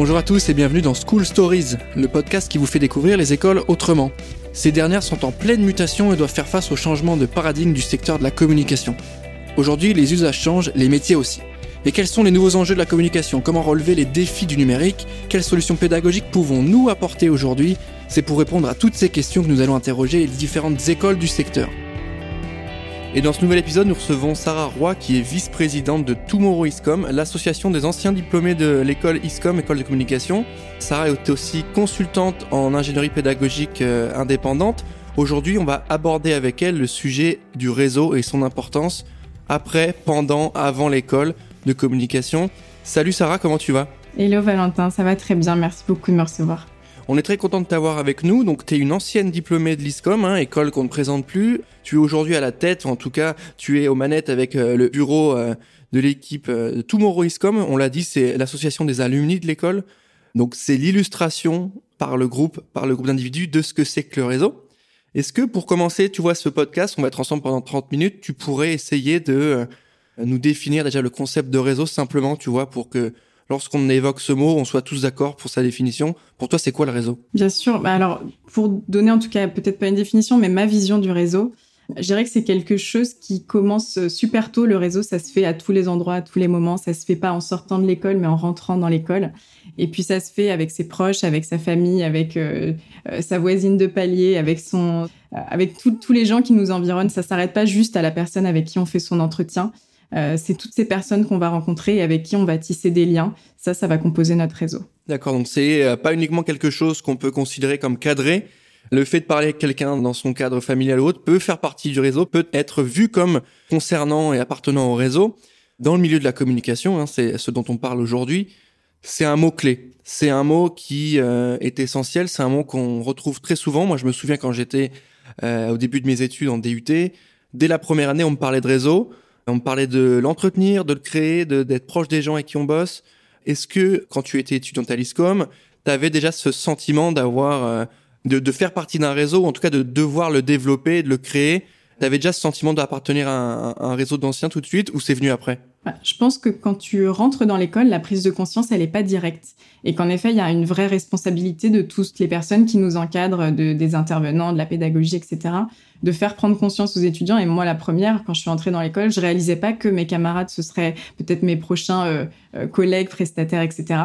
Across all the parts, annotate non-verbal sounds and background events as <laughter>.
Bonjour à tous et bienvenue dans School Stories, le podcast qui vous fait découvrir les écoles autrement. Ces dernières sont en pleine mutation et doivent faire face au changement de paradigme du secteur de la communication. Aujourd'hui, les usages changent, les métiers aussi. Et quels sont les nouveaux enjeux de la communication? Comment relever les défis du numérique? Quelles solutions pédagogiques pouvons-nous apporter aujourd'hui? C'est pour répondre à toutes ces questions que nous allons interroger les différentes écoles du secteur. Et dans ce nouvel épisode, nous recevons Sarah Roy, qui est vice-présidente de Tomorrow ISCOM, l'association des anciens diplômés de l'école ISCOM, école de communication. Sarah est aussi consultante en ingénierie pédagogique euh, indépendante. Aujourd'hui, on va aborder avec elle le sujet du réseau et son importance après, pendant, avant l'école de communication. Salut Sarah, comment tu vas? Hello Valentin, ça va très bien, merci beaucoup de me recevoir. On est très content de t'avoir avec nous. Donc, tu es une ancienne diplômée de l'ISCOM, hein, école qu'on ne présente plus. Tu es aujourd'hui à la tête, en tout cas, tu es aux manettes avec euh, le bureau euh, de l'équipe euh, Tomorrow ISCOM. On l'a dit, c'est l'association des alumni de l'école. Donc, c'est l'illustration par le groupe, par le groupe d'individus de ce que c'est que le réseau. Est-ce que pour commencer, tu vois ce podcast, on va être ensemble pendant 30 minutes, tu pourrais essayer de nous définir déjà le concept de réseau simplement, tu vois, pour que lorsqu'on évoque ce mot, on soit tous d'accord pour sa définition. Pour toi, c'est quoi le réseau? Bien sûr. Bah alors, pour donner en tout cas peut-être pas une définition, mais ma vision du réseau, je dirais que c'est quelque chose qui commence super tôt. Le réseau, ça se fait à tous les endroits, à tous les moments. Ça se fait pas en sortant de l'école, mais en rentrant dans l'école. Et puis ça se fait avec ses proches, avec sa famille, avec euh, euh, sa voisine de palier, avec son, euh, tous les gens qui nous environnent. Ça s'arrête pas juste à la personne avec qui on fait son entretien. Euh, c'est toutes ces personnes qu'on va rencontrer et avec qui on va tisser des liens. Ça, ça va composer notre réseau. D'accord, donc c'est euh, pas uniquement quelque chose qu'on peut considérer comme cadré. Le fait de parler avec quelqu'un dans son cadre familial ou autre peut faire partie du réseau, peut être vu comme concernant et appartenant au réseau. Dans le milieu de la communication, hein, c'est ce dont on parle aujourd'hui, c'est un mot clé. C'est un mot qui euh, est essentiel. C'est un mot qu'on retrouve très souvent. Moi, je me souviens quand j'étais au début de mes études en DUT, dès la première année, on me parlait de réseau. On parlait de l'entretenir, de le créer, d'être proche des gens avec qui on bosse. Est-ce que quand tu étais étudiante à l'ISCOM, tu avais déjà ce sentiment d'avoir, euh, de, faire partie d'un réseau, ou en tout cas de devoir le développer, de le créer? Tu avais déjà ce sentiment d'appartenir à un réseau d'anciens tout de suite ou c'est venu après? Je pense que quand tu rentres dans l'école, la prise de conscience, elle n'est pas directe. Et qu'en effet, il y a une vraie responsabilité de toutes les personnes qui nous encadrent, de, des intervenants, de la pédagogie, etc., de faire prendre conscience aux étudiants. Et moi, la première, quand je suis entrée dans l'école, je réalisais pas que mes camarades, ce seraient peut-être mes prochains euh, euh, collègues, prestataires, etc.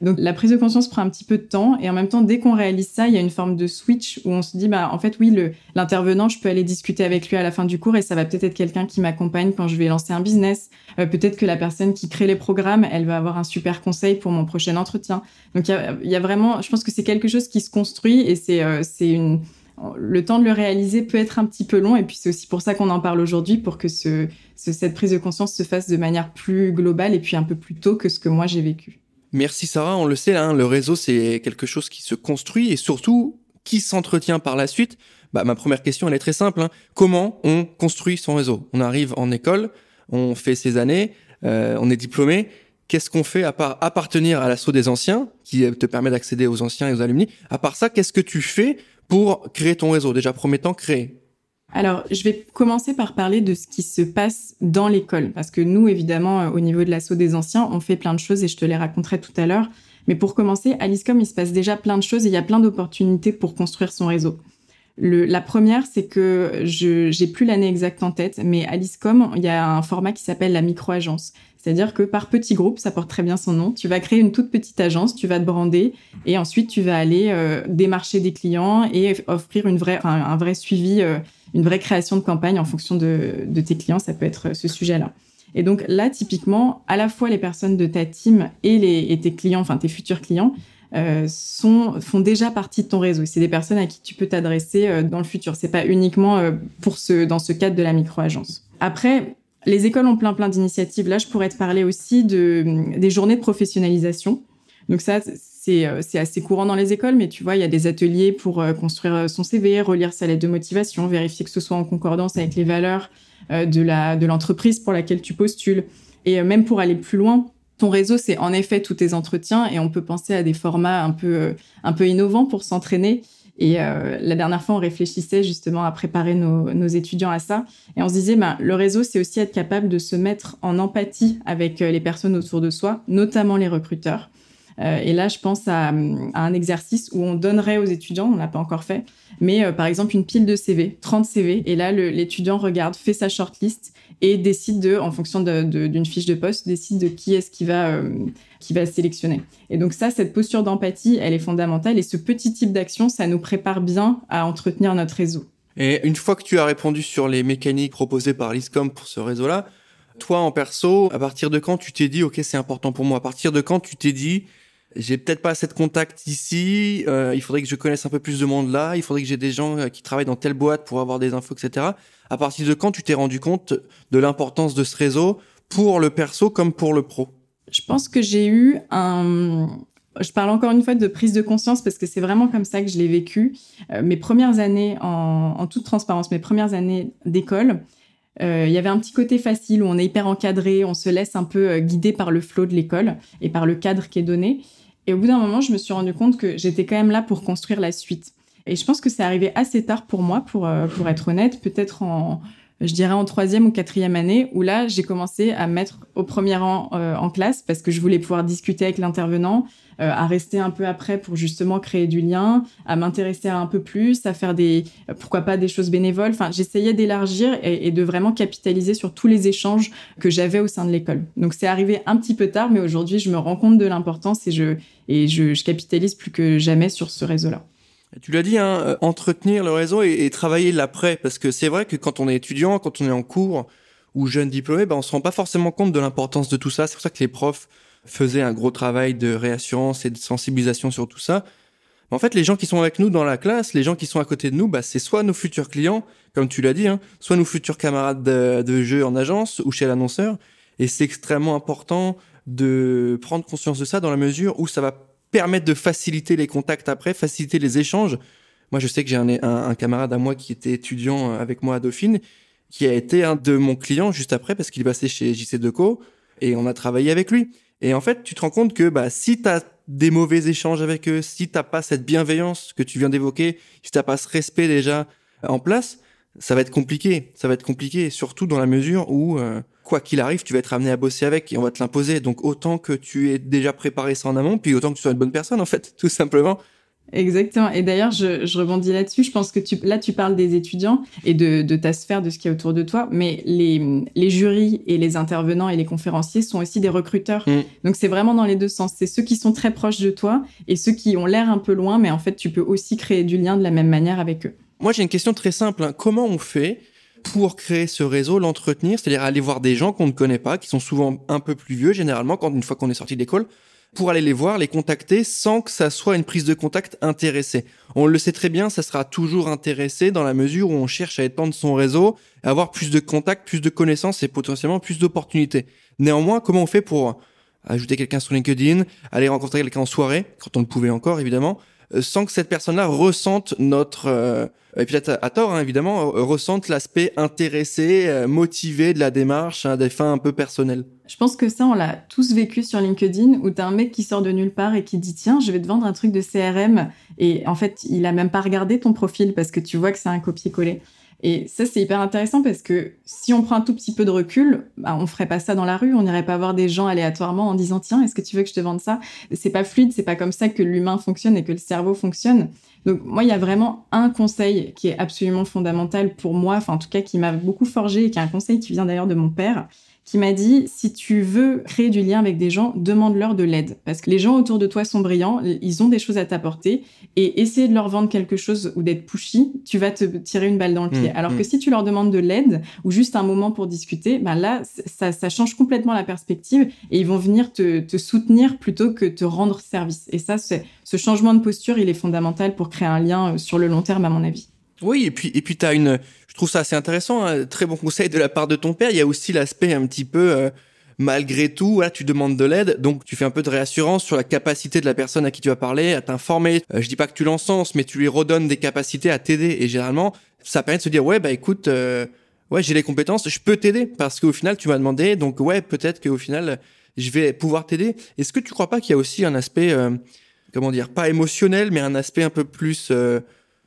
Donc la prise de conscience prend un petit peu de temps et en même temps dès qu'on réalise ça, il y a une forme de switch où on se dit bah en fait oui l'intervenant je peux aller discuter avec lui à la fin du cours et ça va peut-être être quelqu'un qui m'accompagne quand je vais lancer un business. Euh, peut-être que la personne qui crée les programmes, elle va avoir un super conseil pour mon prochain entretien. Donc il y a, y a, vraiment, je pense que c'est quelque chose qui se construit et c'est euh, c'est une le temps de le réaliser peut être un petit peu long et puis c'est aussi pour ça qu'on en parle aujourd'hui pour que ce, ce, cette prise de conscience se fasse de manière plus globale et puis un peu plus tôt que ce que moi j'ai vécu. Merci Sarah, on le sait, hein, le réseau c'est quelque chose qui se construit et surtout qui s'entretient par la suite. Bah, ma première question elle est très simple. Hein. Comment on construit son réseau? On arrive en école, on fait ses années, euh, on est diplômé. Qu'est-ce qu'on fait à part appartenir à l'assaut des anciens, qui te permet d'accéder aux anciens et aux alumni? À part ça, qu'est-ce que tu fais pour créer ton réseau? Déjà, premier temps, créer. Alors, je vais commencer par parler de ce qui se passe dans l'école, parce que nous, évidemment, euh, au niveau de l'assaut des anciens, on fait plein de choses et je te les raconterai tout à l'heure. Mais pour commencer, à l'ISCOM, il se passe déjà plein de choses et il y a plein d'opportunités pour construire son réseau. Le, la première, c'est que je j'ai plus l'année exacte en tête, mais à l'ISCOM, il y a un format qui s'appelle la micro-agence. C'est-à-dire que par petit groupe, ça porte très bien son nom, tu vas créer une toute petite agence, tu vas te brander et ensuite tu vas aller euh, démarcher des clients et offrir une vraie, un, vrai suivi euh, une vraie création de campagne en fonction de, de tes clients. Ça peut être ce sujet-là. Et donc là, typiquement, à la fois les personnes de ta team et, les, et tes clients, enfin tes futurs clients, euh, sont, font déjà partie de ton réseau. C'est des personnes à qui tu peux t'adresser euh, dans le futur. C'est pas uniquement euh, pour ce, dans ce cadre de la micro-agence. Après, les écoles ont plein plein d'initiatives. Là, je pourrais te parler aussi de, des journées de professionnalisation. Donc ça, euh, c'est assez courant dans les écoles, mais tu vois, il y a des ateliers pour euh, construire euh, son CV, relire sa lettre de motivation, vérifier que ce soit en concordance avec les valeurs de la de l'entreprise pour laquelle tu postules. Et même pour aller plus loin, ton réseau, c'est en effet tous tes entretiens et on peut penser à des formats un peu un peu innovants pour s'entraîner. Et la dernière fois, on réfléchissait justement à préparer nos, nos étudiants à ça. Et on se disait, ben, le réseau, c'est aussi être capable de se mettre en empathie avec les personnes autour de soi, notamment les recruteurs. Euh, et là, je pense à, un exercice où on donnerait aux étudiants, on l'a pas encore fait, mais euh, par exemple une pile de CV, 30 CV, et là l'étudiant regarde, fait sa shortlist et décide de, en fonction d'une fiche de poste, décide de qui est-ce qui va euh, qui va sélectionner. Et donc ça, cette posture d'empathie, elle est fondamentale, et ce petit type d'action, ça nous prépare bien à entretenir notre réseau. Et une fois que tu as répondu sur les mécaniques proposées par l'ISCOM pour ce réseau-là, toi en perso, à partir de quand tu t'es dit, ok, c'est important pour moi À partir de quand tu t'es dit, j'ai peut-être pas assez de contacts ici, euh, il faudrait que je connaisse un peu plus de monde là, il faudrait que j'ai des gens euh, qui travaillent dans telle boîte pour avoir des infos, etc. À partir de quand tu t'es rendu compte de l'importance de ce réseau pour le perso comme pour le pro? Je pense que j'ai eu un... Je parle encore une fois de prise de conscience parce que c'est vraiment comme ça que je l'ai vécu. Euh, mes premières années, en, toute transparence, mes premières années d'école, il y avait un petit côté facile où on est hyper encadré, on se laisse un peu euh, guider par le flot de l'école et par le cadre qui est donné. Et au bout d'un moment, je me suis rendu compte que j'étais quand même là pour construire la suite. Et je pense que c'est arrivé assez tard pour moi, pour, euh, pour être honnête, peut-être en, je dirais en troisième ou quatrième année, où là, j'ai commencé à mettre au premier rang en classe parce que je voulais pouvoir discuter avec l'intervenant, euh, à rester un peu après pour justement créer du lien, à m'intéresser un peu plus, à faire des, pourquoi pas des choses bénévoles. Enfin, j'essayais d'élargir et, de vraiment capitaliser sur tous les échanges que j'avais au sein de l'école. Donc c'est arrivé un petit peu tard, mais aujourd'hui je me rends compte de l'importance et je et je, je capitalise plus que jamais sur ce réseau-là. Tu l'as dit, hein, euh, entretenir le réseau et, travailler l'après, parce que c'est vrai que quand on est étudiant, quand on est en cours ou jeune diplômé, ben on se rend pas forcément compte de l'importance de tout ça. C'est pour ça que les profs faisait un gros travail de réassurance et de sensibilisation sur tout ça. En fait, les gens qui sont avec nous dans la classe, les gens qui sont à côté de nous, bah, c'est soit nos futurs clients, comme tu l'as dit, hein, soit nos futurs camarades de, jeu en agence ou chez l'annonceur. Et c'est extrêmement important de prendre conscience de ça dans la mesure où ça va permettre de faciliter les contacts après, faciliter les échanges. Moi, je sais que j'ai un, camarade à moi qui était étudiant avec moi à Dauphine, qui a été un de mon client juste après parce qu'il est passé chez JC Deco et on a travaillé avec lui. Et en fait, tu te rends compte que bah, si tu as des mauvais échanges avec eux, si t'as pas cette bienveillance que tu viens d'évoquer, si t'as pas ce respect déjà en place, ça va être compliqué. Ça va être compliqué, surtout dans la mesure où, euh, quoi qu'il arrive, tu vas être amené à bosser avec et on va te l'imposer. Donc autant que tu aies déjà préparé ça en amont, puis autant que tu sois une bonne personne, en fait, <laughs> tout simplement. Exactement. Et d'ailleurs, je, je, rebondis là-dessus. Je pense que tu, là, tu parles des étudiants et de, de ta sphère, de ce qui est autour de toi. Mais les, les jurys et les intervenants et les conférenciers sont aussi des recruteurs. Mm. Donc, c'est vraiment dans les deux sens. C'est ceux qui sont très proches de toi et ceux qui ont l'air un peu loin, mais en fait, tu peux aussi créer du lien de la même manière avec eux. Moi, j'ai une question très simple. Hein. Comment on fait pour créer ce réseau, l'entretenir, c'est-à-dire aller voir des gens qu'on ne connaît pas, qui sont souvent un peu plus vieux, généralement, quand une fois qu'on est sorti d'école, pour aller les voir, les contacter sans que ça soit une prise de contact intéressée. On le sait très bien, ça sera toujours intéressé dans la mesure où on cherche à étendre son réseau, avoir plus de contacts, plus de connaissances et potentiellement plus d'opportunités. Néanmoins, comment on fait pour ajouter quelqu'un sur LinkedIn, aller rencontrer quelqu'un en soirée, quand on le pouvait encore évidemment, euh, sans que cette personne-là ressente notre, euh, et peut-être à, tort hein, évidemment, euh, ressente l'aspect intéressé, motivé de la démarche à hein, des fins un peu personnelles. Je pense que ça, on l'a tous vécu sur LinkedIn, où t'as un mec qui sort de nulle part et qui dit tiens, je vais te vendre un truc de CRM, et en fait, il a même pas regardé ton profil parce que tu vois que c'est un copier-coller. Et ça, c'est hyper intéressant parce que si on prend un tout petit peu de recul, bah, on ferait pas ça dans la rue. On n'irait pas voir des gens aléatoirement en disant tiens, est-ce que tu veux que je te vende ça? C'est pas fluide, c'est pas comme ça que l'humain fonctionne et que le cerveau fonctionne. Donc moi, il y a vraiment un conseil qui est absolument fondamental pour moi, enfin en tout cas qui m'a beaucoup forgé et qui est un conseil qui vient d'ailleurs de mon père qui m'a dit si tu veux créer du lien avec des gens, demande-leur de l'aide parce que les gens autour de toi sont brillants, ils ont des choses à t'apporter et essayer de leur vendre quelque chose ou d'être pushy, tu vas te tirer une balle dans le pied. Mmh, Alors que mmh. si tu leur demandes de l'aide ou juste un moment pour discuter, ben là ça, ça, change complètement la perspective et ils vont venir te, te soutenir plutôt que te rendre service. Et ça, ce changement de posture, il est fondamental pour créer un lien euh, sur le long terme à mon avis. Oui, et puis et puis t'as une, je trouve ça assez intéressant, un hein, très bon conseil de la part de ton père. Il y a aussi l'aspect un petit peu euh, malgré tout, tu demandes de l'aide, donc tu fais un peu de réassurance sur la capacité de la personne à qui tu vas parler, à t'informer. Euh, je dis pas que tu l'encenses, mais tu lui redonnes des capacités à t'aider. Et généralement, ça permet de se dire ouais bah écoute, euh, ouais j'ai les compétences, je peux t'aider parce qu'au final tu m'as demandé, donc ouais peut-être qu'au final je vais pouvoir t'aider. Est-ce que tu crois pas qu'il y a aussi un aspect, comment dire, pas émotionnel, mais un aspect un peu plus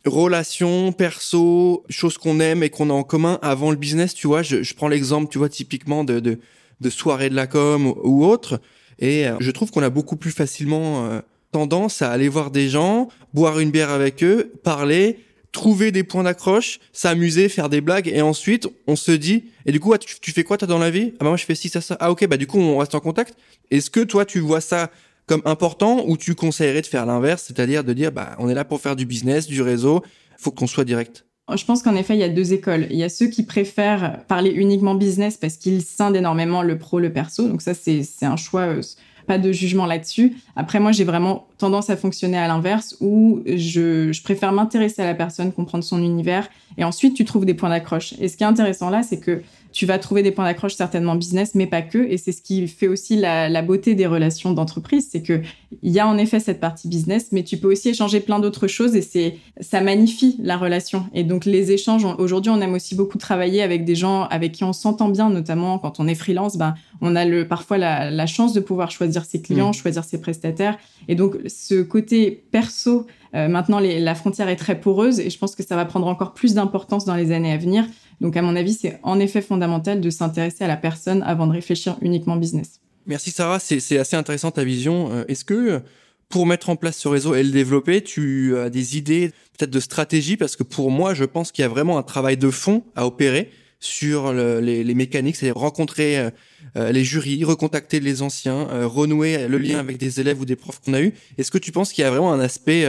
relations, perso, choses qu'on aime et qu'on a en commun avant le business, tu vois. Je, je prends l'exemple, tu vois, typiquement de, de, de soirée de la com ou, autre. Et euh, je trouve qu'on a beaucoup plus facilement euh, tendance à aller voir des gens, boire une bière avec eux, parler, trouver des points d'accroche, s'amuser, faire des blagues, et ensuite on se dit, et du coup, tu, fais quoi toi dans la vie? Ah bah moi je fais ci, ça, ça. Ah ok, bah du coup on reste en contact. Est-ce que toi tu vois ça comme important ou tu conseillerais de faire l'inverse, c'est-à-dire de dire, bah on est là pour faire du business, du réseau, faut qu'on soit direct? Je pense qu'en effet, il y a deux écoles. Il y a ceux qui préfèrent parler uniquement business parce qu'ils scindent énormément le pro, le perso. Donc ça, c'est un choix, euh, pas de jugement là-dessus. Après, moi, j'ai vraiment tendance à fonctionner à l'inverse où je, je préfère m'intéresser à la personne, comprendre son univers et ensuite tu trouves des points d'accroche. Et ce qui est intéressant là, c'est que tu vas trouver des points d'accroche certainement business, mais pas que. Et c'est ce qui fait aussi la, beauté des relations d'entreprise, c'est que il y a en effet cette partie business, mais tu peux aussi échanger plein d'autres choses et c'est ça magnifie la relation. Et donc les échanges, aujourd'hui, on aime aussi beaucoup travailler avec des gens avec qui on s'entend bien, notamment quand on est freelance. Ben, on a le parfois la, chance de pouvoir choisir ses clients, mmh. choisir ses prestataires. Et donc ce côté perso euh, maintenant, la frontière est très poreuse et je pense que ça va prendre encore plus d'importance dans les années à venir. Donc, à mon avis, c'est en effet fondamental de s'intéresser à la personne avant de réfléchir uniquement business. Merci Sarah, c'est assez intéressant ta vision. Euh, est-ce que pour mettre en place ce réseau et le développer, tu as des idées peut-être de stratégie? Parce que pour moi, je pense qu'il y a vraiment un travail de fond à opérer sur les, mécaniques, c'est rencontrer euh, les jurys, recontacter les anciens, renouer le lien avec des élèves ou des profs qu'on a eus. Est-ce que tu penses qu'il y a vraiment un aspect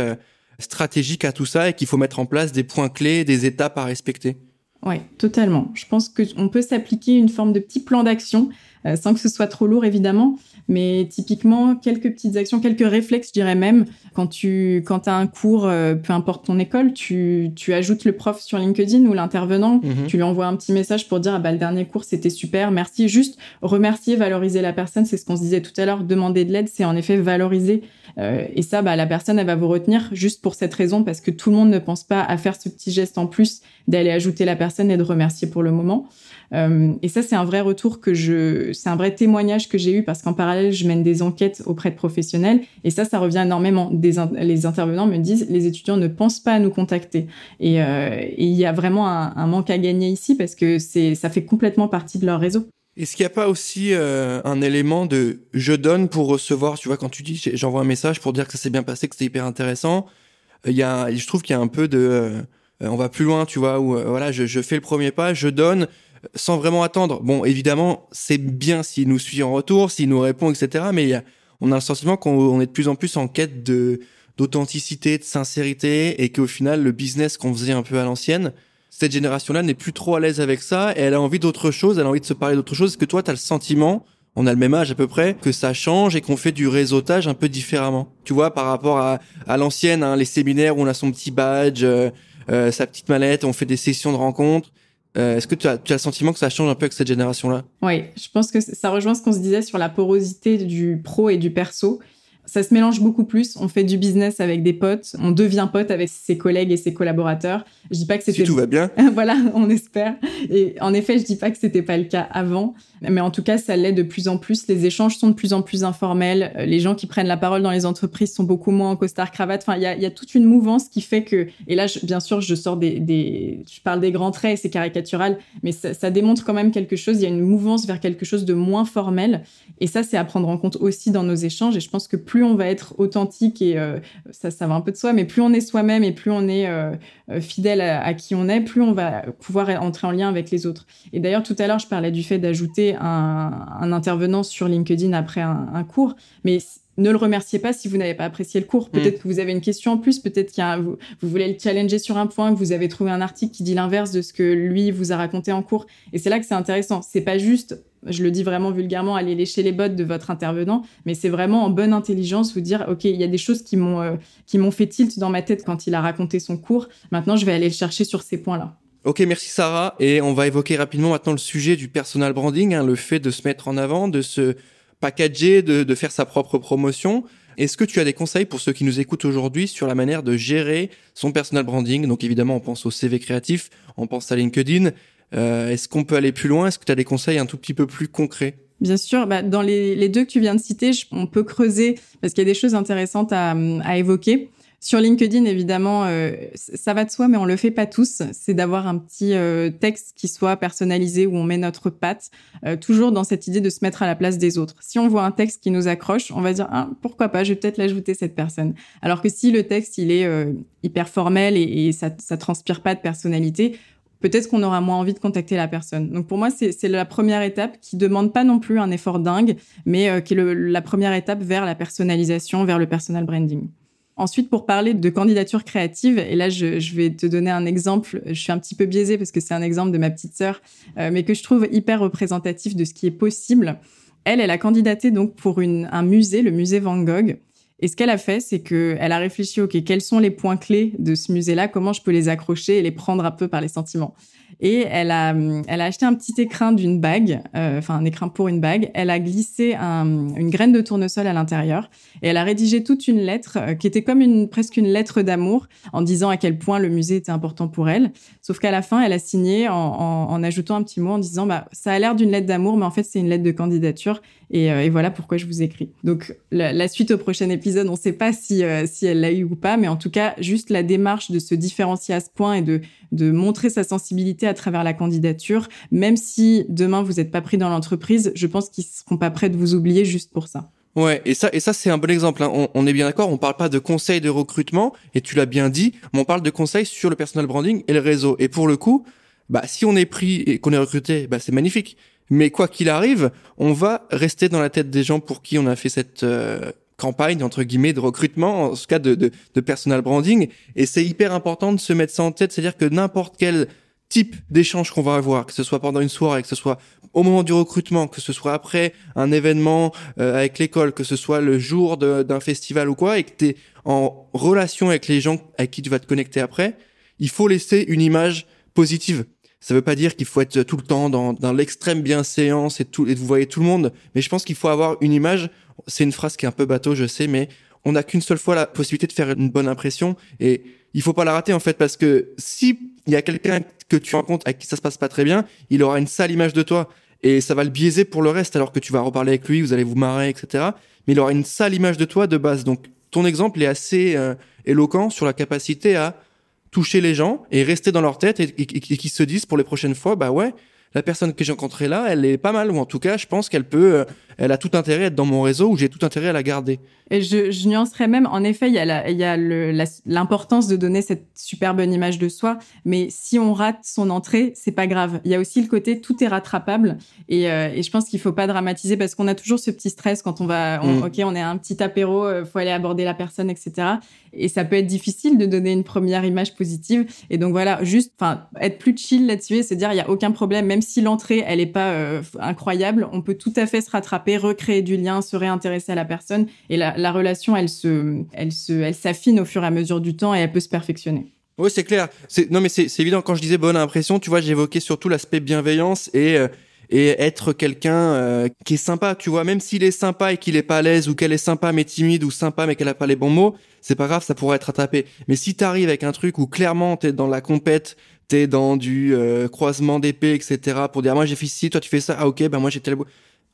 stratégique à tout ça et qu'il faut mettre en place des points clés, des étapes à respecter? Oui, totalement. Je pense qu'on peut s'appliquer une forme de petit plan d'action euh, sans que ce soit trop lourd évidemment, mais typiquement quelques petites actions, quelques réflexes, je dirais même. Quand tu quand as un cours, euh, peu importe ton école, tu, tu ajoutes le prof sur LinkedIn ou l'intervenant, mhm. tu lui envoies un petit message pour dire ah bah le dernier cours c'était super, merci. Juste remercier, valoriser la personne, c'est ce qu'on se disait tout à l'heure. Demander de l'aide, c'est en effet valoriser. Euh, et ça, bah la personne elle va vous retenir juste pour cette raison parce que tout le monde ne pense pas à faire ce petit geste en plus d'aller ajouter la personne et de remercier pour le moment. Euh, et ça, c'est un vrai retour que je, c'est un vrai témoignage que j'ai eu parce qu'en parallèle, je mène des enquêtes auprès de professionnels et ça, ça revient énormément. Les intervenants me disent, les étudiants ne pensent pas à nous contacter et, euh, il y a vraiment un, manque à gagner ici parce que c'est, ça fait complètement partie de leur réseau. Est-ce qu'il n'y a pas aussi euh, un élément de je donne pour recevoir Tu vois, quand tu dis j'envoie un message pour dire que ça s'est bien passé, que c'était hyper intéressant, il y a, je trouve qu'il y a un peu de on va plus loin, tu vois, où voilà, je, fais le premier pas, je donne, sans vraiment attendre. Bon, évidemment, c'est bien s'il nous suit en retour, s'il nous répond, etc. Mais on a le sentiment qu'on est de plus en plus en quête de d'authenticité, de sincérité, et qu'au final, le business qu'on faisait un peu à l'ancienne, cette génération-là n'est plus trop à l'aise avec ça, et elle a envie d'autre chose, elle a envie de se parler d'autre chose. Est-ce que toi, tu as le sentiment, on a le même âge à peu près, que ça change et qu'on fait du réseautage un peu différemment Tu vois, par rapport à, à l'ancienne, hein, les séminaires où on a son petit badge, euh, euh, sa petite mallette, on fait des sessions de rencontres. Euh, est-ce que tu as, tu as le sentiment que ça change un peu avec cette génération-là? Oui, je pense que ça rejoint ce qu'on se disait sur la porosité du pro et du perso ça se mélange beaucoup plus. On fait du business avec des potes, on devient pote avec ses collègues et ses collaborateurs. Je dis pas que c'était si tout va bien. <laughs> voilà, on espère. Et en effet, je dis pas que c'était pas le cas avant, mais en tout cas, ça l'est de plus en plus. Les échanges sont de plus en plus informels. Les gens qui prennent la parole dans les entreprises sont beaucoup moins en costard cravate. Enfin, il y a, y a, toute une mouvance qui fait que. Et là, bien sûr, je sors des, des, je parle des grands traits, c'est caricatural, mais ça, ça démontre quand même quelque chose. Il y a une mouvance vers quelque chose de moins formel. Et ça, c'est à prendre en compte aussi dans nos échanges. Et je pense que plus on va être authentique et euh, ça, ça va un peu de soi, mais plus on est soi-même et plus on est euh, euh, fidèle à, qui on est, plus on va pouvoir entrer en lien avec les autres. Et d'ailleurs, tout à l'heure, je parlais du fait d'ajouter un, intervenant sur LinkedIn après un, cours, mais ne le remerciez pas si vous n'avez pas apprécié le cours. Peut-être mm. que vous avez une question en plus, peut-être que vous, vous, voulez le challenger sur un point, que vous avez trouvé un article qui dit l'inverse de ce que lui vous a raconté en cours. Et c'est là que c'est intéressant. C'est pas juste je le dis vraiment vulgairement, aller lécher les bottes de votre intervenant, mais c'est vraiment en bonne intelligence vous dire, OK, il y a des choses qui m'ont euh, qui m'ont fait tilt dans ma tête quand il a raconté son cours. Maintenant, je vais aller le chercher sur ces points-là. Ok, merci Sarah. Et on va évoquer rapidement maintenant le sujet du personal branding, hein, le fait de se mettre en avant, de se packager, de, faire sa propre promotion. Est-ce que tu as des conseils pour ceux qui nous écoutent aujourd'hui sur la manière de gérer son personal branding? Donc évidemment, on pense au CV créatif, on pense à LinkedIn, euh, est-ce qu'on peut aller plus loin? Est-ce que tu as des conseils un tout petit peu plus concrets? Bien sûr, bah, dans les, deux que tu viens de citer, on peut creuser parce qu'il y a des choses intéressantes à évoquer. Sur LinkedIn, évidemment, euh, ça va de soi, mais on le fait pas tous. C'est d'avoir un petit euh, texte qui soit personnalisé où on met notre patte, euh, toujours dans cette idée de se mettre à la place des autres. Si on voit un texte qui nous accroche, on va dire ah, pourquoi pas, je vais peut-être l'ajouter cette personne. Alors que si le texte il est hyper formel et, et ça, ça transpire pas de personnalité, peut-être qu'on aura moins envie de contacter la personne. Donc pour moi, c'est la première étape qui demande pas non plus un effort dingue, mais qui est la première étape vers la personnalisation, vers le personal branding. Ensuite, pour parler de candidature créative, et là, je, vais te donner un exemple. Je suis un petit peu biaisée parce que c'est un exemple de ma petite sœur, euh, mais que je trouve hyper représentatif de ce qui est possible. Elle, elle a candidaté donc pour un musée, le musée Van Gogh. Et ce qu'elle a fait, c'est qu'elle a réfléchi, OK, quels sont les points clés de ce musée-là? Comment je peux les accrocher et les prendre un peu par les sentiments? Et elle a, elle a acheté un petit écrin d'une bague, euh, enfin un écrin pour une bague. Elle a glissé une graine de tournesol à l'intérieur et elle a rédigé toute une lettre euh, qui était comme une presque une lettre d'amour en disant à quel point le musée était important pour elle. Sauf qu'à la fin, elle a signé en, en, ajoutant un petit mot en disant bah ça a l'air d'une lettre d'amour, mais en fait c'est une lettre de candidature et, euh, et, voilà pourquoi je vous écris. Donc la, suite au prochain épisode, on ne sait pas si si elle l'a eu ou pas, mais en tout cas juste la démarche de se différencier à ce point et de de montrer sa sensibilité à travers la candidature, même si demain vous n'êtes pas pris dans l'entreprise, je pense qu'ils seront pas prêts de vous oublier juste pour ça. Ouais, et ça, et ça c'est un bon exemple. Hein. On, est bien d'accord. On parle pas de conseils de recrutement, et tu l'as bien dit, mais on parle de conseils sur le personal branding et le réseau. Et pour le coup, bah si on est pris et qu'on est recruté, bah c'est magnifique. Mais quoi qu'il arrive, on va rester dans la tête des gens pour qui on a fait cette euh, campagne entre guillemets de recrutement, en ce cas de, de, de personal branding. Et c'est hyper important de se mettre ça en tête, c'est-à-dire que n'importe quel type d'échange qu'on va avoir, que ce soit pendant une soirée, que ce soit au moment du recrutement, que ce soit après un événement euh, avec l'école, que ce soit le jour d'un festival ou quoi, et que tu es en relation avec les gens avec qui tu vas te connecter après, il faut laisser une image positive. Ça veut pas dire qu'il faut être tout le temps dans, dans l'extrême bienséance et tout et vous voyez tout le monde, mais je pense qu'il faut avoir une image c'est une phrase qui est un peu bateau, je sais, mais on n'a qu'une seule fois la possibilité de faire une bonne impression et il faut pas la rater en fait parce que si il y a quelqu'un que tu rencontres avec qui ça se passe pas très bien, il aura une sale image de toi et ça va le biaiser pour le reste alors que tu vas reparler avec lui, vous allez vous marrer, etc. Mais il aura une sale image de toi de base. Donc ton exemple est assez euh, éloquent sur la capacité à toucher les gens et rester dans leur tête et, et, et qu'ils se disent pour les prochaines fois, bah ouais, la personne que j'ai rencontrée là, elle est pas mal, ou en tout cas, je pense qu'elle peut, euh, elle a tout intérêt à être dans mon réseau, ou j'ai tout intérêt à la garder. Et je, je nuancerais même, en effet, il y a, l'importance de donner cette super bonne image de soi, mais si on rate son entrée, c'est pas grave. Il y a aussi le côté tout est rattrapable, et, euh, et je pense qu'il faut pas dramatiser parce qu'on a toujours ce petit stress quand on va, mm. ok, on est à un petit apéro, euh, faut aller aborder la personne, etc. Et ça peut être difficile de donner une première image positive. Et donc voilà, juste, enfin, être plus chill là-dessus et se dire il y a aucun problème, même si l'entrée elle est pas euh, incroyable, on peut tout à fait se rattraper, recréer du lien, se réintéresser à la personne, et la, la relation, elle se, elle se, elle s'affine au fur et à mesure du temps et elle peut se perfectionner. Oui, c'est clair. Non, mais c'est, évident. Quand je disais bonne impression, tu vois, j'évoquais surtout l'aspect bienveillance et euh, et être quelqu'un euh, qui est sympa, tu vois, même s'il est sympa et qu'il est pas à l'aise ou qu'elle est sympa mais timide ou sympa mais qu'elle a pas les bons mots, c'est pas grave, ça pourrait être rattrapé. Mais si t'arrives avec un truc où clairement t'es dans la compète, t'es dans du euh, croisement d'épée, etc. pour dire moi j'ai fait ci, toi tu fais ça, ah ok, ben moi j'ai tel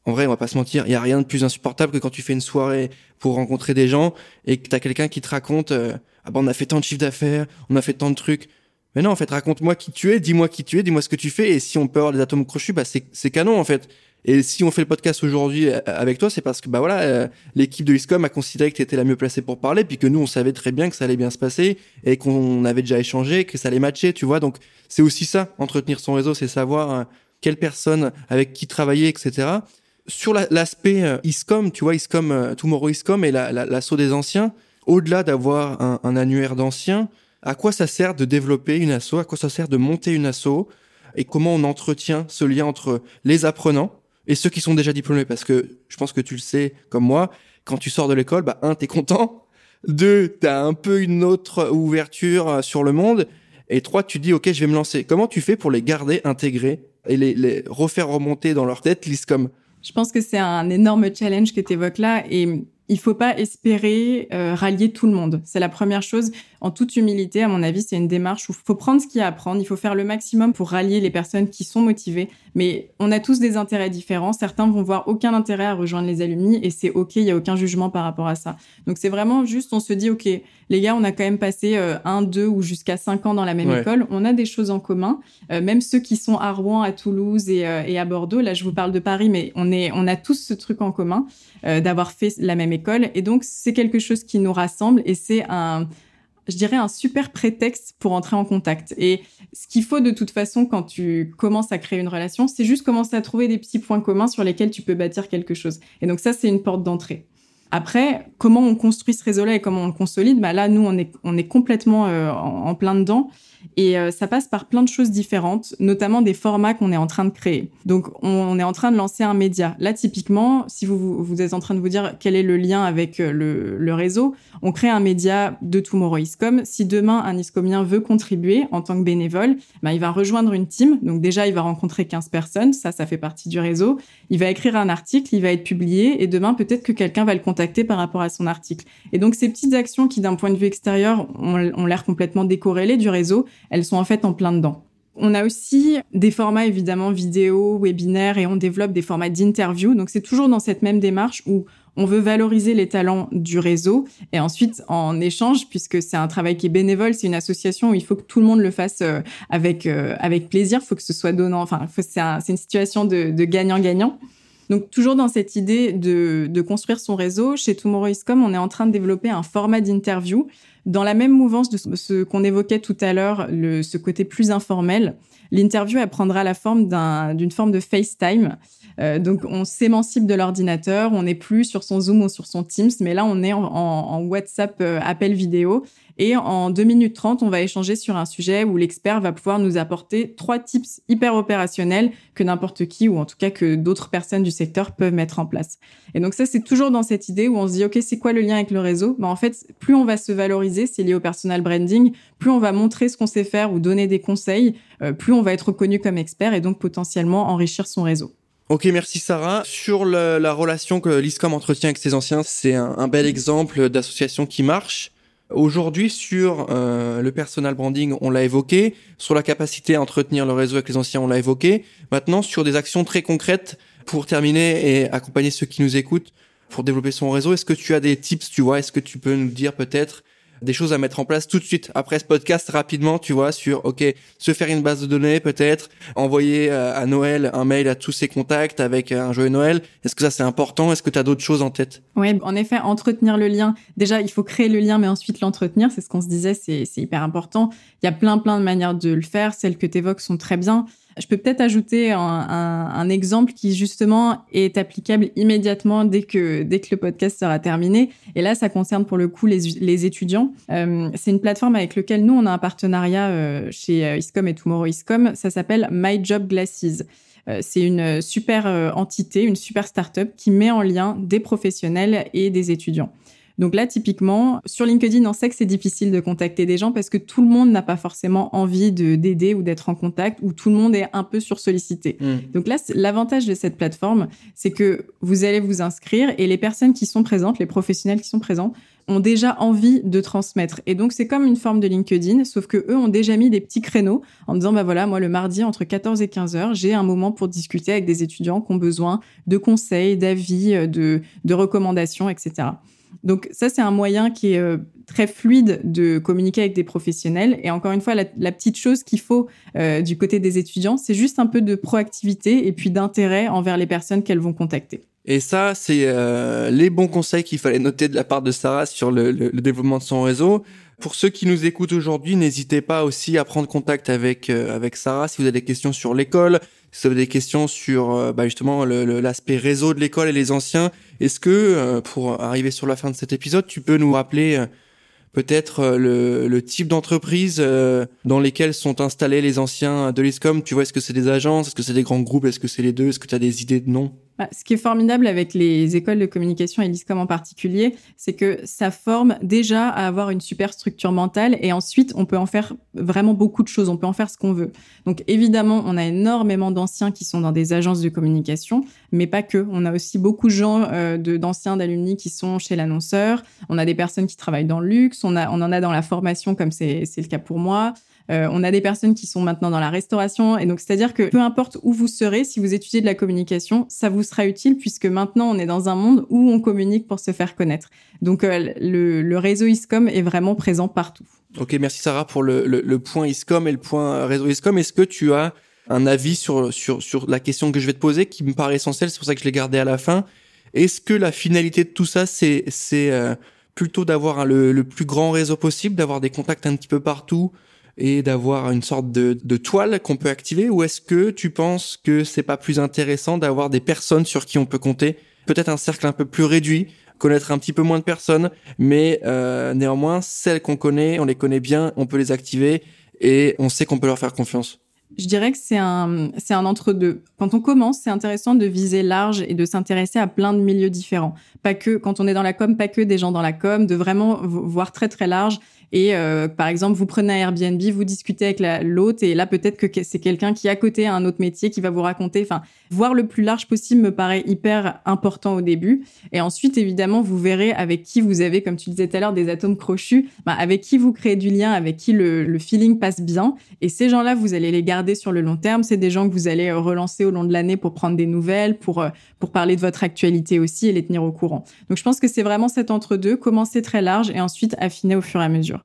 en vrai, on va pas se mentir, il y a rien de plus insupportable que quand tu fais une soirée pour rencontrer des gens et que t'as quelqu'un qui te raconte euh, ah ben on a fait tant de chiffres d'affaires, on a fait tant de trucs. Mais non, en fait, raconte-moi qui tu es, dis-moi qui tu es, dis-moi ce que tu fais et si on peut avoir des atomes crochus, bah c'est canon en fait. Et si on fait le podcast aujourd'hui euh, avec toi, c'est parce que bah voilà, euh, l'équipe de ISCOM a considéré que tu étais la mieux placée pour parler, puis que nous on savait très bien que ça allait bien se passer et qu'on avait déjà échangé, que ça allait matcher, tu vois. Donc c'est aussi ça, entretenir son réseau, c'est savoir quelle personne avec qui travailler, etc sur l'aspect euh, ISCOM, tu vois, ISCOM, euh, Tomorrow ISCOM et l'assaut la, des anciens, au-delà d'avoir un, un, annuaire d'anciens, à quoi ça sert de développer une asso, à quoi ça sert de monter une asso, et comment on entretient ce lien entre les apprenants et ceux qui sont déjà diplômés, parce que je pense que tu le sais comme moi, quand tu sors de l'école, bah un, t'es content, deux, t'as un peu une autre ouverture euh, sur le monde, et trois, tu dis ok, je vais me lancer. Comment tu fais pour les garder intégrés et les, les refaire remonter dans leur tête l'ISCOM? Je pense que c'est un énorme challenge que tu évoques là. Et il faut pas espérer euh, rallier tout le monde. C'est la première chose. En toute humilité, à mon avis, c'est une démarche où il faut prendre ce qu'il y a à prendre. Il faut faire le maximum pour rallier les personnes qui sont motivées. Mais on a tous des intérêts différents. Certains vont voir aucun intérêt à rejoindre les alumni et c'est OK. Il y a aucun jugement par rapport à ça. Donc c'est vraiment juste, on se dit OK, les gars, on a quand même passé euh, un, deux ou jusqu'à cinq ans dans la même école. On a des choses en commun. Euh, même ceux qui sont à Rouen, à Toulouse et, et, à Bordeaux. Là, je vous parle de Paris, mais on est, on a tous ce truc en commun d'avoir fait la même école et donc, c'est quelque chose qui nous rassemble et c'est un, je dirais, un super prétexte pour entrer en contact. Et ce qu'il faut de toute façon quand tu commences à créer une relation, c'est juste commencer à trouver des petits points communs sur lesquels tu peux bâtir quelque chose. Et donc ça, c'est une porte d'entrée. Après, comment on construit ce réseau-là et comment on le consolide? Bah Là, nous, on est, on est complètement euh, en, plein dedans. Et euh, ça passe par plein de choses différentes, notamment des formats qu'on est en train de créer. Donc, on, est en train de lancer un média. Là, typiquement, si vous, vous êtes en train de vous dire quel est le lien avec euh, le, réseau, on crée un média de Tomorrow Iscom. Si demain, un Iscomien veut contribuer en tant que bénévole, ben, il va rejoindre une team. Donc déjà, il va rencontrer 15 personnes. Ça, ça fait partie du réseau. Il va écrire un article, il va être publié et demain, peut-être que quelqu'un va le contacter par rapport à son article. Et donc, ces petites actions qui, d'un point de vue extérieur, ont l'air complètement décorrélées du réseau, elles sont en fait en plein dedans. On a aussi des formats évidemment vidéo, webinaires et on développe des formats d'interview. Donc c'est toujours dans cette même démarche où on veut valoriser les talents du réseau et ensuite en échange, puisque c'est un travail qui est bénévole, c'est une association où il faut que tout le monde le fasse euh, avec euh, avec plaisir, il faut que ce soit donnant. Enfin, c'est une situation de gagnant-gagnant. Donc toujours dans cette idée de, construire son réseau, chez Tomorrow.com, on est en train de développer un format d'interview dans la même mouvance de ce qu'on évoquait tout à l'heure, ce côté plus informel. L'interview, prendra la forme d'une forme de FaceTime. Euh, donc, on s'émancipe de l'ordinateur, on n'est plus sur son Zoom ou sur son Teams, mais là, on est en, en WhatsApp euh, appel vidéo et en 2 minutes 30, on va échanger sur un sujet où l'expert va pouvoir nous apporter trois tips hyper opérationnels que n'importe qui, ou en tout cas que d'autres personnes du secteur peuvent mettre en place. Et donc ça, c'est toujours dans cette idée où on se dit, OK, c'est quoi le lien avec le réseau? Bah, En fait, plus on va se valoriser, c'est lié au personal branding, plus on va montrer ce qu'on sait faire ou donner des conseils, euh, plus on va être reconnu comme expert et donc potentiellement enrichir son réseau. Ok, merci Sarah. Sur la relation que l'ISCOM entretient avec ses anciens, c'est un bel exemple d'association qui marche. Aujourd'hui, sur euh, le personal branding, on l'a évoqué. Sur la capacité à entretenir le réseau avec les anciens, on l'a évoqué. Maintenant, sur des actions très concrètes pour terminer et accompagner ceux qui nous écoutent pour développer son réseau, est-ce que tu as des tips, tu vois? Est-ce que tu peux nous dire peut-être des choses à mettre en place tout de suite après ce podcast rapidement, tu vois, sur ok, se faire une base de données peut-être, envoyer euh, à Noël un mail à tous ses contacts avec un joyeux Noël. Est-ce que ça c'est important? Est-ce que tu as d'autres choses en tête? Oui, en effet, entretenir le lien. Déjà, il faut créer le lien, mais ensuite l'entretenir. C'est ce qu'on se disait, c'est hyper important. Il y a plein plein de manières de le faire. Celles que tu évoques sont très bien. Je peux peut-être ajouter un, un, un, exemple qui justement est applicable immédiatement dès que dès que le podcast sera terminé. Et là, ça concerne pour le coup les, les étudiants. Euh, c'est une plateforme avec laquelle nous on a un partenariat euh, chez euh, Iscom et Tomorrow Iscom. Ça s'appelle My Job Glasses. C'est une super entité, une super startup qui met en lien des professionnels et des étudiants. Donc là, typiquement, sur LinkedIn, on sait que c'est difficile de contacter des gens parce que tout le monde n'a pas forcément envie de d'aider ou d'être en contact ou tout le monde est un peu sursollicité. Mm. Donc là, l'avantage de cette plateforme, c'est que vous allez vous inscrire et les personnes qui sont présentes, les professionnels qui sont présents, ont déjà envie de transmettre. Et donc, c'est comme une forme de LinkedIn, sauf que eux ont déjà mis des petits créneaux en disant, bah voilà, moi, le mardi, entre 14 et 15 heures, j'ai un moment pour discuter avec des étudiants qui ont besoin de conseils, d'avis, de, de recommandations, etc. Donc ça, c'est un moyen qui est euh, très fluide de communiquer avec des professionnels. Et encore une fois, la, petite chose qu'il faut euh, du côté des étudiants, c'est juste un peu de proactivité et puis d'intérêt envers les personnes qu'elles vont contacter. Et ça, c'est euh, les bons conseils qu'il fallait noter de la part de Sarah sur le, développement de son réseau. Pour ceux qui nous écoutent aujourd'hui, n'hésitez pas aussi à prendre contact avec avec Sarah si vous avez des questions sur l'école, avez des questions sur euh, bah, justement l'aspect réseau de l'école et les anciens, est-ce que euh, pour arriver sur la fin de cet épisode, tu peux nous rappeler euh, peut-être le, type d'entreprise dans lesquelles sont installés les anciens de l'ISCOM? Tu vois, est-ce que c'est des agences, est-ce que c'est des grands groupes, est-ce que c'est les deux, est-ce que tu as des idées de noms ce qui est formidable avec les écoles de communication et l'ISCOM en particulier, c'est que ça forme déjà à avoir une super structure mentale et ensuite on peut en faire vraiment beaucoup de choses, on peut en faire ce qu'on veut. Donc évidemment, on a énormément d'anciens qui sont dans des agences de communication, mais pas que. On a aussi beaucoup de gens euh, d'anciens d'alumni qui sont chez l'annonceur, on a des personnes qui travaillent dans le luxe, on en a dans la formation comme c'est le cas pour moi. Euh, on a des personnes qui sont maintenant dans la restauration. Et donc, c'est-à-dire que peu importe où vous serez, si vous étudiez de la communication, ça vous sera utile puisque maintenant, on est dans un monde où on communique pour se faire connaître. Donc, euh, le, réseau ISCOM est vraiment présent partout. Ok, merci Sarah pour le, point ISCOM et le point réseau ISCOM. Est-ce que tu as un avis sur, sur, sur la question que je vais te poser qui me paraît essentielle, c'est pour ça que je l'ai gardé à la fin. Est-ce que la finalité de tout ça, c'est c'est euh, plutôt d'avoir le, le, plus grand réseau possible, d'avoir des contacts un petit peu partout, et d'avoir une sorte de, de toile qu'on peut activer ou est-ce que tu penses que c'est pas plus intéressant d'avoir des personnes sur qui on peut compter? Peut-être un cercle un peu plus réduit connaître un petit peu moins de personnes mais euh, néanmoins celles qu'on connaît on les connaît bien on peut les activer et on sait qu'on peut leur faire confiance je dirais que c'est un, c'est un entre-deux. Quand on commence, c'est intéressant de viser large et de s'intéresser à plein de milieux différents. Pas que, quand on est dans la com, pas que des gens dans la com, de vraiment voir très très large et euh, par exemple, vous prenez un Airbnb, vous discutez avec l'hôte, et là peut-être que c'est quelqu'un qui à côté a un autre métier qui va vous raconter. Enfin, voir le plus large possible me paraît hyper important au début. Et ensuite, évidemment, vous verrez avec qui vous avez, comme tu disais tout à l'heure, des atomes crochus, bah, avec qui vous créez du lien, avec qui le, le feeling passe bien. Et ces gens-là, vous allez les garder sur le long terme. C'est des gens que vous allez euh, relancer au long de l'année pour prendre des nouvelles, pour euh, pour parler de votre actualité aussi et les tenir au courant. Donc, je pense que c'est vraiment cet entre-deux, commencer très large et ensuite affiner au fur et à mesure.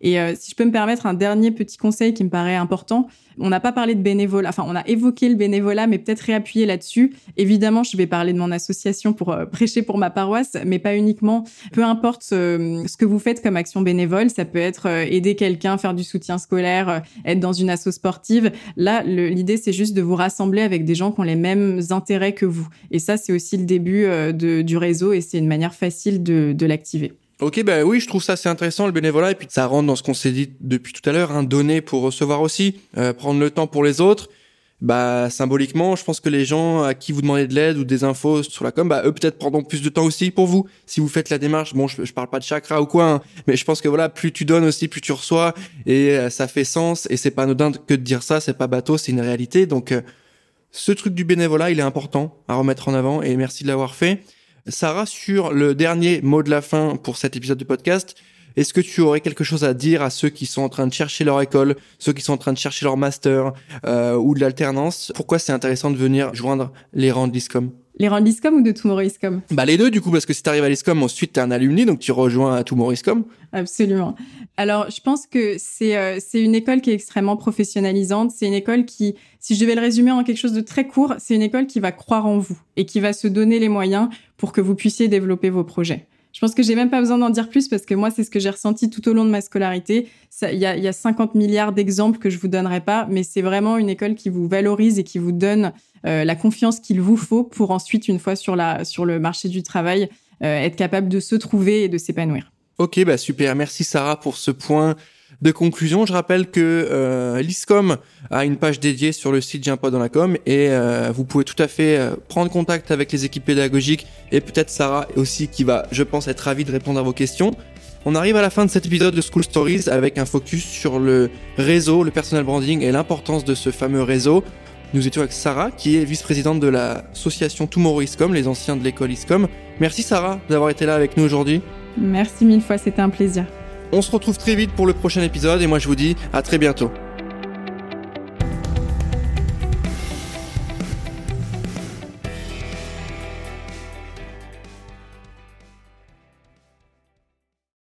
Et euh, si je peux me permettre un dernier petit conseil qui me paraît important, on n'a pas parlé de bénévolat, enfin on a évoqué le bénévolat, mais peut-être réappuyer là-dessus. Évidemment, je vais parler de mon association pour euh, prêcher pour ma paroisse, mais pas uniquement. Peu importe euh, ce que vous faites comme action bénévole, ça peut être aider quelqu'un, faire du soutien scolaire, être dans une asso sportive. Là, l'idée c'est juste de vous rassembler avec des gens qui ont les mêmes intérêts que vous. Et ça, c'est aussi le début du réseau et c'est une manière facile de l'activer. Ok, ben oui, je trouve ça assez intéressant le bénévolat et puis ça rentre dans ce qu'on s'est dit depuis tout à l'heure, hein, donner pour recevoir aussi, euh, prendre le temps pour les autres. Bah symboliquement, je pense que les gens à qui vous demandez de l'aide ou des infos sur la com, bah eux peut-être prendront plus de temps aussi pour vous. Si vous faites la démarche, bon, je, je parle pas de chakra ou quoi, hein, mais je pense que voilà, plus tu donnes aussi, plus tu reçois et euh, ça fait sens et c'est pas anodin que de dire ça, c'est pas bateau, c'est une réalité. Donc euh, ce truc du bénévolat, il est important à remettre en avant et merci de l'avoir fait. Sarah, sur le dernier mot de la fin pour cet épisode de podcast, est-ce que tu aurais quelque chose à dire à ceux qui sont en train de chercher leur école, ceux qui sont en train de chercher leur master euh, ou de l'alternance? Pourquoi c'est intéressant de venir joindre les rangs de l'ISCOM? Les rangs de l'ISCOM ou de Tomorrow ISCOM Bah les deux du coup parce que si tu arrives à l'ISCOM ensuite tu es un alumni donc tu rejoins à Tomorrow ISCOM. Absolument. Alors je pense que c'est euh, c'est une école qui est extrêmement professionnalisante, c'est une école qui si je devais le résumer en quelque chose de très court, c'est une école qui va croire en vous et qui va se donner les moyens pour que vous puissiez développer vos projets. Je pense que j'ai même pas besoin d'en dire plus parce que moi, c'est ce que j'ai ressenti tout au long de ma scolarité. Il y a, y a 50 milliards d'exemples que je vous donnerai pas, mais c'est vraiment une école qui vous valorise et qui vous donne euh, la confiance qu'il vous faut pour ensuite, une fois sur, la, sur le marché du travail, euh, être capable de se trouver et de s'épanouir. Ok, bah super. Merci Sarah pour ce point de conclusion, je rappelle que euh, l'ISCOM a une page dédiée sur le site J'ai dans la com et euh, vous pouvez tout à fait euh, prendre contact avec les équipes pédagogiques et peut-être Sarah aussi qui va, je pense, être ravie de répondre à vos questions. On arrive à la fin de cet épisode de School Stories avec un focus sur le réseau, le personal branding et l'importance de ce fameux réseau. Nous étions avec Sarah, qui est vice-présidente de l'association Tomorrow ISCOM, les anciens de l'école ISCOM. Merci Sarah d'avoir été là avec nous aujourd'hui. Merci mille fois, c'était un plaisir. On se retrouve très vite pour le prochain épisode et moi je vous dis à très bientôt.